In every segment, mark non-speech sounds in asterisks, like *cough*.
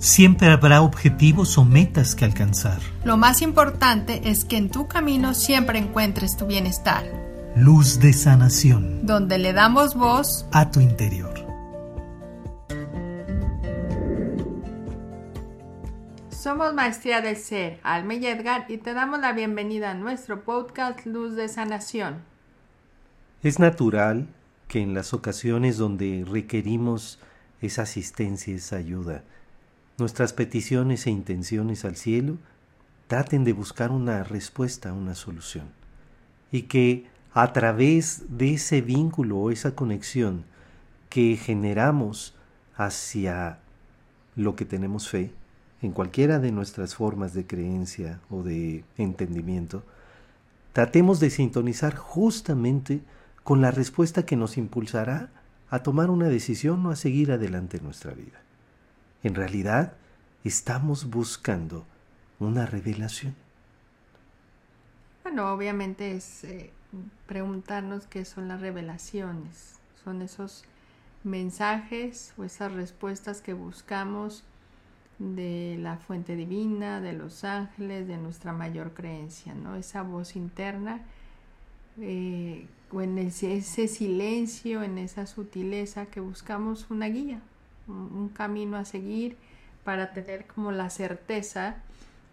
Siempre habrá objetivos o metas que alcanzar. Lo más importante es que en tu camino siempre encuentres tu bienestar. Luz de sanación. Donde le damos voz a tu interior. Somos Maestría del Ser, Alma y Edgar, y te damos la bienvenida a nuestro podcast Luz de Sanación. Es natural que en las ocasiones donde requerimos esa asistencia, esa ayuda, nuestras peticiones e intenciones al cielo traten de buscar una respuesta, una solución. Y que a través de ese vínculo o esa conexión que generamos hacia lo que tenemos fe, en cualquiera de nuestras formas de creencia o de entendimiento, tratemos de sintonizar justamente con la respuesta que nos impulsará a tomar una decisión o a seguir adelante en nuestra vida. En realidad, estamos buscando una revelación. Bueno, obviamente es eh, preguntarnos qué son las revelaciones. Son esos mensajes o esas respuestas que buscamos de la fuente divina, de los ángeles, de nuestra mayor creencia, ¿no? Esa voz interna, eh, o en ese, silencio, en esa sutileza que buscamos una guía, un, camino a seguir para tener como la certeza,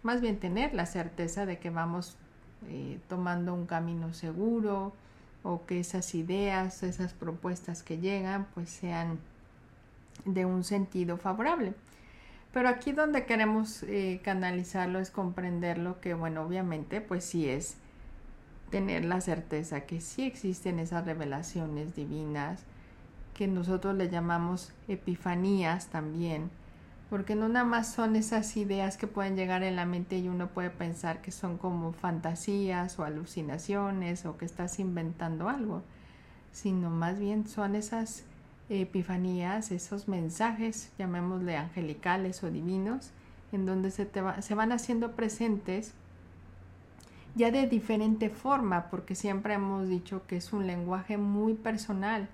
más bien tener la certeza de que vamos eh, tomando un camino seguro o que esas ideas, esas propuestas que llegan, pues sean de un sentido favorable. Pero aquí donde queremos eh, canalizarlo es comprenderlo que, bueno, obviamente, pues sí es tener la certeza que sí existen esas revelaciones divinas, que nosotros le llamamos epifanías también, porque no nada más son esas ideas que pueden llegar en la mente y uno puede pensar que son como fantasías o alucinaciones o que estás inventando algo, sino más bien son esas epifanías, esos mensajes, llamémosle angelicales o divinos, en donde se, se van haciendo presentes ya de diferente forma, porque siempre hemos dicho que es un lenguaje muy personal,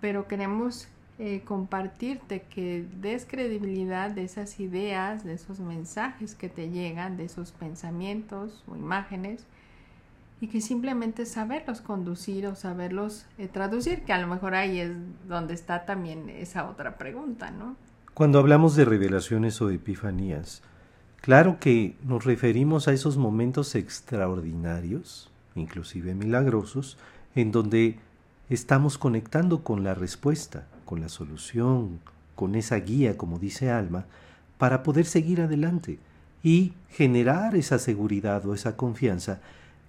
pero queremos eh, compartirte que des credibilidad de esas ideas, de esos mensajes que te llegan, de esos pensamientos o imágenes, y que simplemente saberlos conducir o saberlos eh, traducir, que a lo mejor ahí es donde está también esa otra pregunta, ¿no? Cuando hablamos de revelaciones o epifanías, claro que nos referimos a esos momentos extraordinarios, inclusive milagrosos, en donde estamos conectando con la respuesta, con la solución, con esa guía, como dice Alma, para poder seguir adelante y generar esa seguridad o esa confianza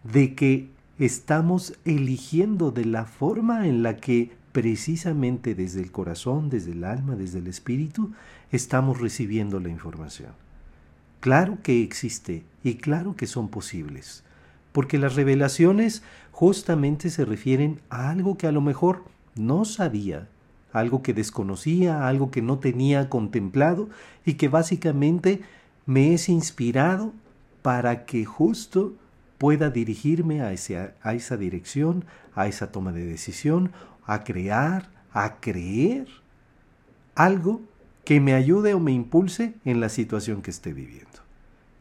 de que estamos eligiendo de la forma en la que precisamente desde el corazón, desde el alma, desde el espíritu, estamos recibiendo la información. Claro que existe y claro que son posibles, porque las revelaciones justamente se refieren a algo que a lo mejor no sabía, algo que desconocía, algo que no tenía contemplado y que básicamente me es inspirado para que justo pueda dirigirme a, a esa dirección, a esa toma de decisión, a crear, a creer algo que me ayude o me impulse en la situación que esté viviendo.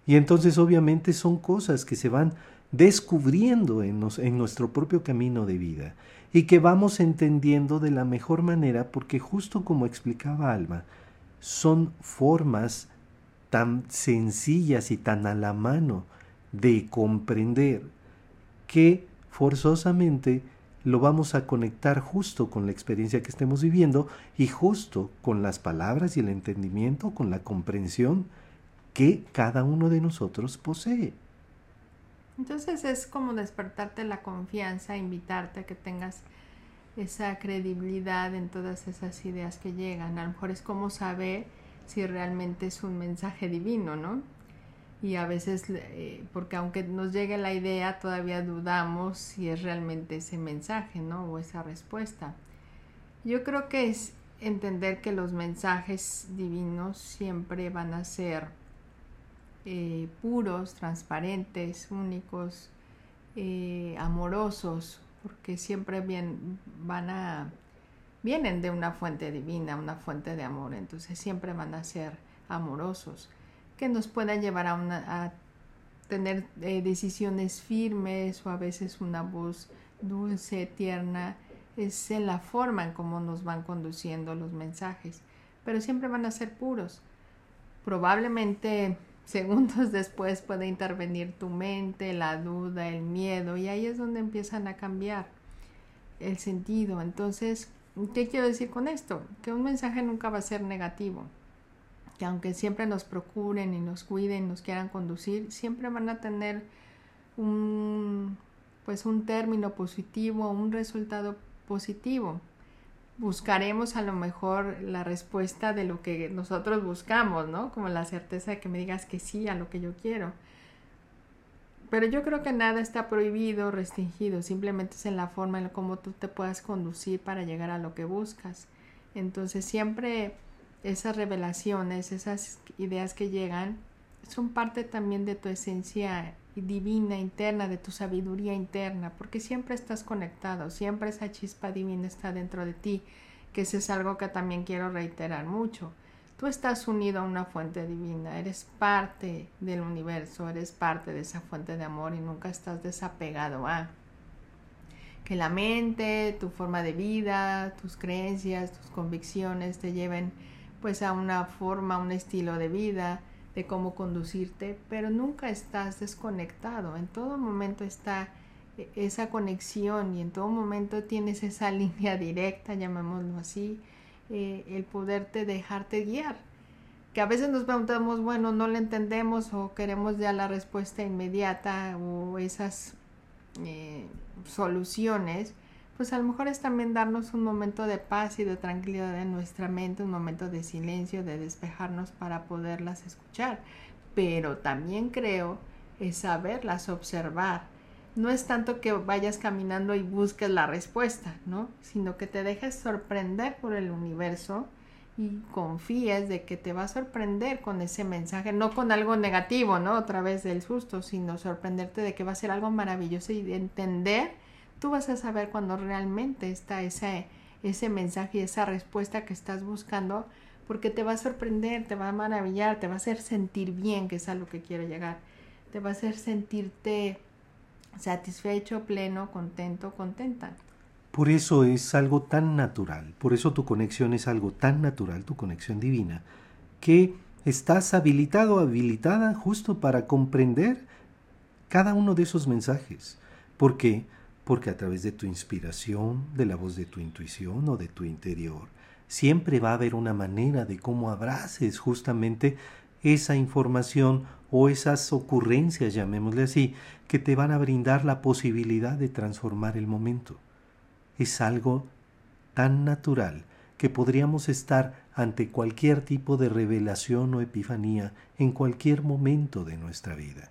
Y entonces obviamente son cosas que se van descubriendo en, en, nuestro propio camino de vida y que vamos entendiendo de la mejor manera porque justo como explicaba Alma, son formas tan sencillas y tan a la mano de comprender que forzosamente lo vamos a conectar justo con la experiencia que estemos viviendo y justo con las palabras y el entendimiento, con la comprensión que cada uno de nosotros posee. Entonces es como despertarte la confianza, invitarte a que tengas esa credibilidad en todas esas ideas que llegan. A lo mejor es como saber si realmente es un mensaje divino, ¿no? y a veces, eh, porque aunque nos llegue la idea, todavía dudamos si es realmente ese mensaje, ¿no? O esa respuesta. Yo creo que es entender que los mensajes divinos siempre van a ser eh, puros, transparentes, únicos, eh, amorosos, porque siempre van a, vienen de una fuente divina, una fuente de amor, entonces siempre van a ser amorosos, que nos puedan llevar a tener eh, decisiones firmes o a veces una voz dulce, tierna, es en la forma en cómo nos van conduciendo los mensajes, pero siempre van a ser puros. Probablemente segundos *laughs* después puede intervenir tu mente, la duda, el miedo, y ahí es donde empiezan a cambiar el sentido. Entonces, ¿qué quiero decir con esto? Que un mensaje nunca va a ser negativo que aunque siempre nos procuren y nos cuiden, nos quieran conducir, siempre van a tener un, pues un término positivo, un resultado positivo. Buscaremos a lo mejor la respuesta de lo que nosotros buscamos, ¿no? Como la certeza de que me digas que sí a lo que yo quiero. Pero yo creo que nada está prohibido, restringido, simplemente es en la forma en cómo tú te puedas conducir para llegar a lo que buscas. Entonces siempre esas revelaciones, esas ideas que llegan, son parte también de tu esencia divina interna, de tu sabiduría interna, porque siempre estás conectado, siempre esa chispa divina está dentro de ti, que eso es algo que también quiero reiterar mucho. Tú estás unido a una fuente divina, eres parte del universo, eres parte de esa fuente de amor y nunca estás desapegado a que la mente, tu forma de vida, tus creencias, tus convicciones te lleven pues a una forma, un estilo de vida, de cómo conducirte, pero nunca estás desconectado, en todo momento está e, esa conexión y en todo momento tienes esa *laughs* línea directa, llamémoslo así, eh, el poderte dejarte guiar. Que a veces nos preguntamos, bueno, no le entendemos o queremos ya la respuesta inmediata o esas eh, soluciones, pues a lo mejor es también darnos un momento de paz y de tranquilidad en nuestra mente, un momento de silencio, de despejarnos para poderlas escuchar. Pero también creo es saberlas observar. No es tanto que vayas caminando y busques la respuesta, ¿no? Sino que te dejes sorprender por el universo y confíes de que te va a sorprender con ese mensaje, no con algo negativo, ¿no? Otra vez del susto, sino sorprenderte de que va a ser algo maravilloso y de entender tú vas a saber cuando realmente está ese, ese mensaje y esa respuesta que estás buscando, porque te va a sorprender, te va a maravillar, te va a hacer sentir bien, que es a lo que quiero llegar, te va a hacer sentirte satisfecho, pleno, contento, contenta. Por eso es algo tan natural, por eso tu conexión es algo tan natural, tu conexión divina, que estás habilitado, habilitada justo para comprender cada uno de esos mensajes. Porque porque a través de tu inspiración, de la voz de tu intuición o de tu interior, siempre va a haber una manera de cómo abraces justamente esa información o esas ocurrencias, llamémosle así, que te van a brindar la posibilidad de transformar el momento. Es algo tan natural que podríamos estar ante cualquier tipo de revelación o epifanía en cualquier momento de nuestra vida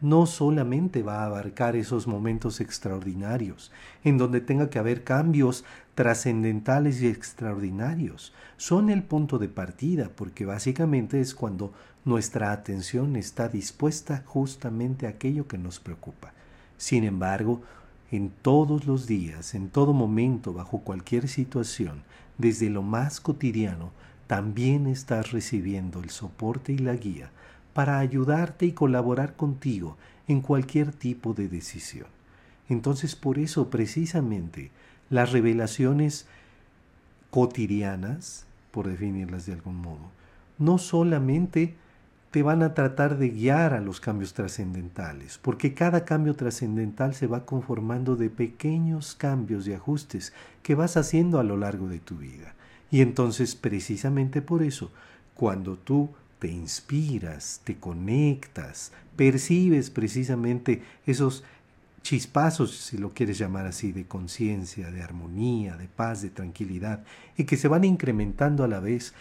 no solamente va a abarcar esos momentos extraordinarios, en donde tenga que haber cambios trascendentales y extraordinarios. Son el punto de partida, porque básicamente es cuando nuestra atención está dispuesta justamente a aquello que nos preocupa. Sin embargo, en todos los días, en todo momento, bajo cualquier situación, desde lo más cotidiano, también estás recibiendo el soporte y la guía para ayudarte y colaborar contigo en cualquier tipo de decisión. Entonces por eso precisamente las revelaciones cotidianas, por definirlas de algún modo, no solamente te van a tratar de guiar a los cambios trascendentales, porque cada cambio trascendental se va conformando de pequeños cambios y ajustes que vas haciendo a lo largo de tu vida. Y entonces precisamente por eso, cuando tú te inspiras, te conectas, percibes precisamente esos chispazos, si lo quieres llamar así, de conciencia, de armonía, de paz, de tranquilidad, y que se van incrementando a la vez,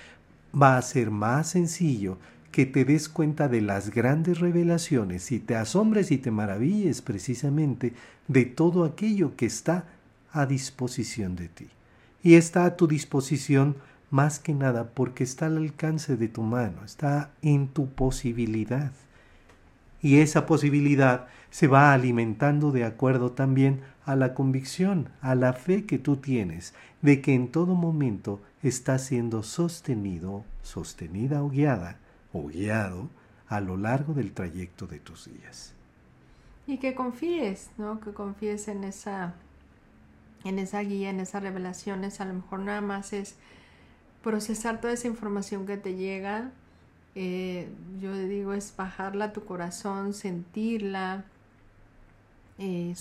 va a ser más sencillo que te des cuenta de las grandes revelaciones y te asombres y te maravilles precisamente de todo aquello que está a disposición de ti. Y está a tu disposición más que nada porque está al alcance de tu mano, está en tu posibilidad. Y esa posibilidad se va alimentando de acuerdo también a la convicción, a la fe que tú tienes de que en todo momento está siendo sostenido, sostenida o guiada o guiado a lo largo del trayecto de tus días. Y que confíes, ¿no? Que confíes en esa, en esa guía, en esas revelaciones. A lo mejor nada más es procesar toda esa información que te llega. Eh, yo digo, es bajarla a tu corazón, sentirla, eh,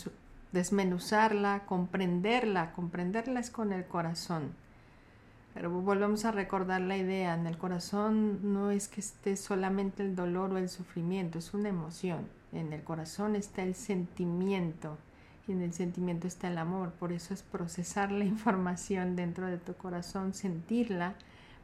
desmenuzarla, comprenderla. Comprenderla es con el corazón. Pero volvemos a recordar la idea, en el corazón no es que esté solamente el dolor o el sufrimiento, es una emoción. En el corazón está el sentimiento y en el sentimiento está el amor. Por eso es procesar la *laughs* información dentro de tu corazón, sentirla,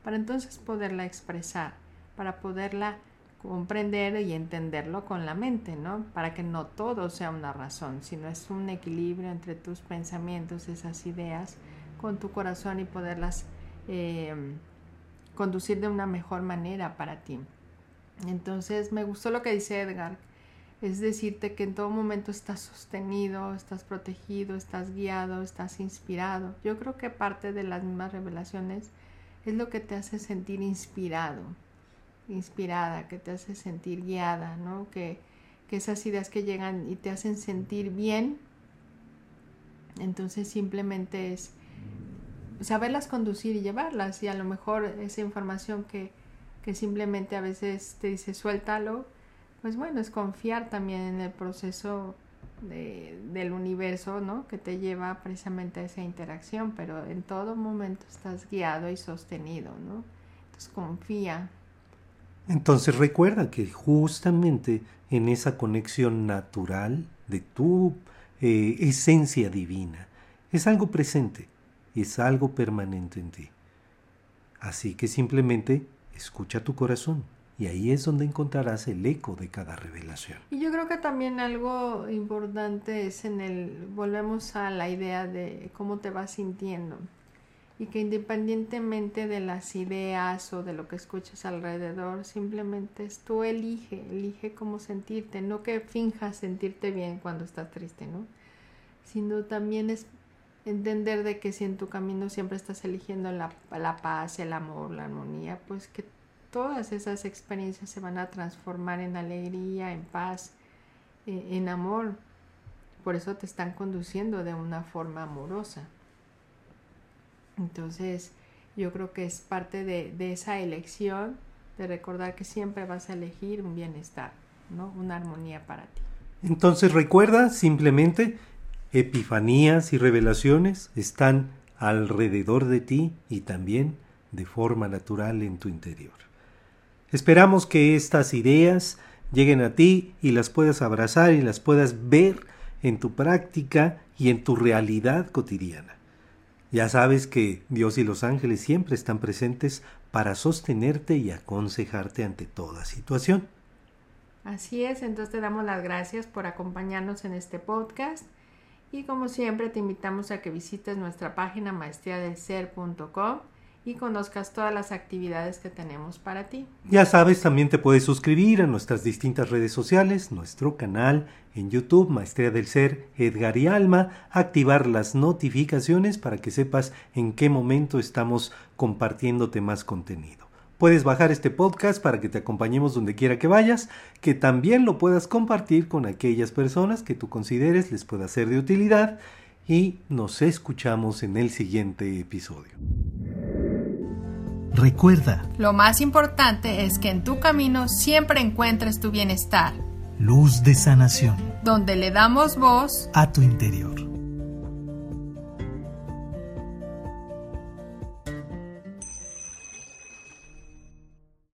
para entonces poderla expresar, para poderla comprender y entenderlo con la mente, ¿no? Para que no todo sea una razón, sino es un equilibrio entre tus pensamientos, esas ideas, con tu corazón y poderlas eh, conducir de una mejor manera para ti. Entonces me gustó lo que dice Edgar, es decirte que en todo momento estás sostenido, estás protegido, estás guiado, estás inspirado. Yo creo que parte de las mismas revelaciones es lo que te hace sentir inspirado, inspirada, que te hace sentir guiada, ¿no? Que, que esas ideas que llegan y te hacen sentir bien, entonces simplemente es saberlas conducir y llevarlas y a lo mejor esa información que, que simplemente a veces te dice suéltalo, pues bueno, es confiar también en el proceso de, del universo, ¿no? Que te lleva precisamente a esa interacción, pero en todo momento estás guiado y sostenido, ¿no? Entonces confía, entonces recuerda que justamente en esa conexión natural de tu eh, esencia divina es algo presente, es algo permanente en ti. Así que simplemente escucha tu corazón y ahí es donde encontrarás el eco de cada revelación. Y yo creo que también algo importante es en el, volvemos a la idea de cómo te vas sintiendo y que independientemente de las ideas o de lo que escuches alrededor, simplemente es tú elige, elige cómo sentirte, no que finjas sentirte bien cuando estás triste, ¿no? Sino también es entender de que si en tu camino siempre estás eligiendo la, la paz, el amor, la armonía, pues que todas esas experiencias se van a transformar en alegría, en paz, eh, en amor. Por eso te están conduciendo de una forma amorosa. Entonces, yo creo que es parte de, esa elección de recordar que siempre vas a elegir un bienestar, ¿no? Una armonía para ti. Entonces recuerda simplemente, epifanías y revelaciones están alrededor de ti y también de forma natural en tu interior. Esperamos que estas ideas lleguen a ti y las puedas abrazar y las puedas ver en tu práctica y en tu realidad cotidiana. Ya sabes que Dios y los ángeles siempre están presentes para sostenerte y aconsejarte ante toda situación. Así es, entonces te damos las gracias por acompañarnos en este podcast y como siempre te invitamos a que visites nuestra página maestriadelser.com y conozcas todas las actividades que tenemos para ti. Ya sabes, también te puedes suscribir a nuestras distintas redes sociales, nuestro canal en YouTube, Maestría del Ser, Edgar y Alma, activar las notificaciones para que sepas en qué momento estamos compartiéndote más contenido. Puedes bajar este podcast para que te acompañemos donde quiera que vayas, que también lo puedas compartir con aquellas personas que tú consideres les pueda ser de utilidad y nos escuchamos en el siguiente episodio. Recuerda, lo más importante es que en tu camino siempre encuentres tu bienestar. Luz de sanación. Donde le damos voz a tu interior.